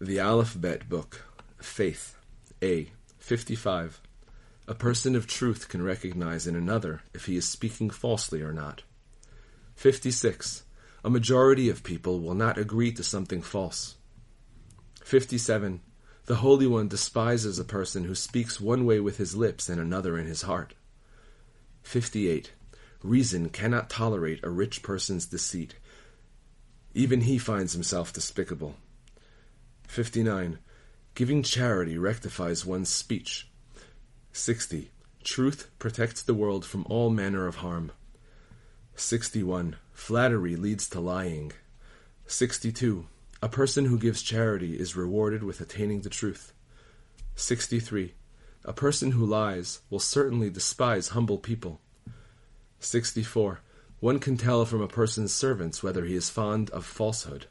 The Aleph-Bet Book, Faith, A. 55. A person of truth can recognize in another if he is speaking falsely or not. 56. A majority of people will not agree to something false. 57. The Holy One despises a person who speaks one way with his lips and another in his heart. 58. Reason cannot tolerate a rich person's deceit. Even he finds himself despicable. 59. Giving charity rectifies one's speech. 60. Truth protects the world from all manner of harm. 61. Flattery leads to lying. 62. A person who gives charity is rewarded with attaining the truth. 63. A person who lies will certainly despise humble people. 64. One can tell from a person's servants whether he is fond of falsehood.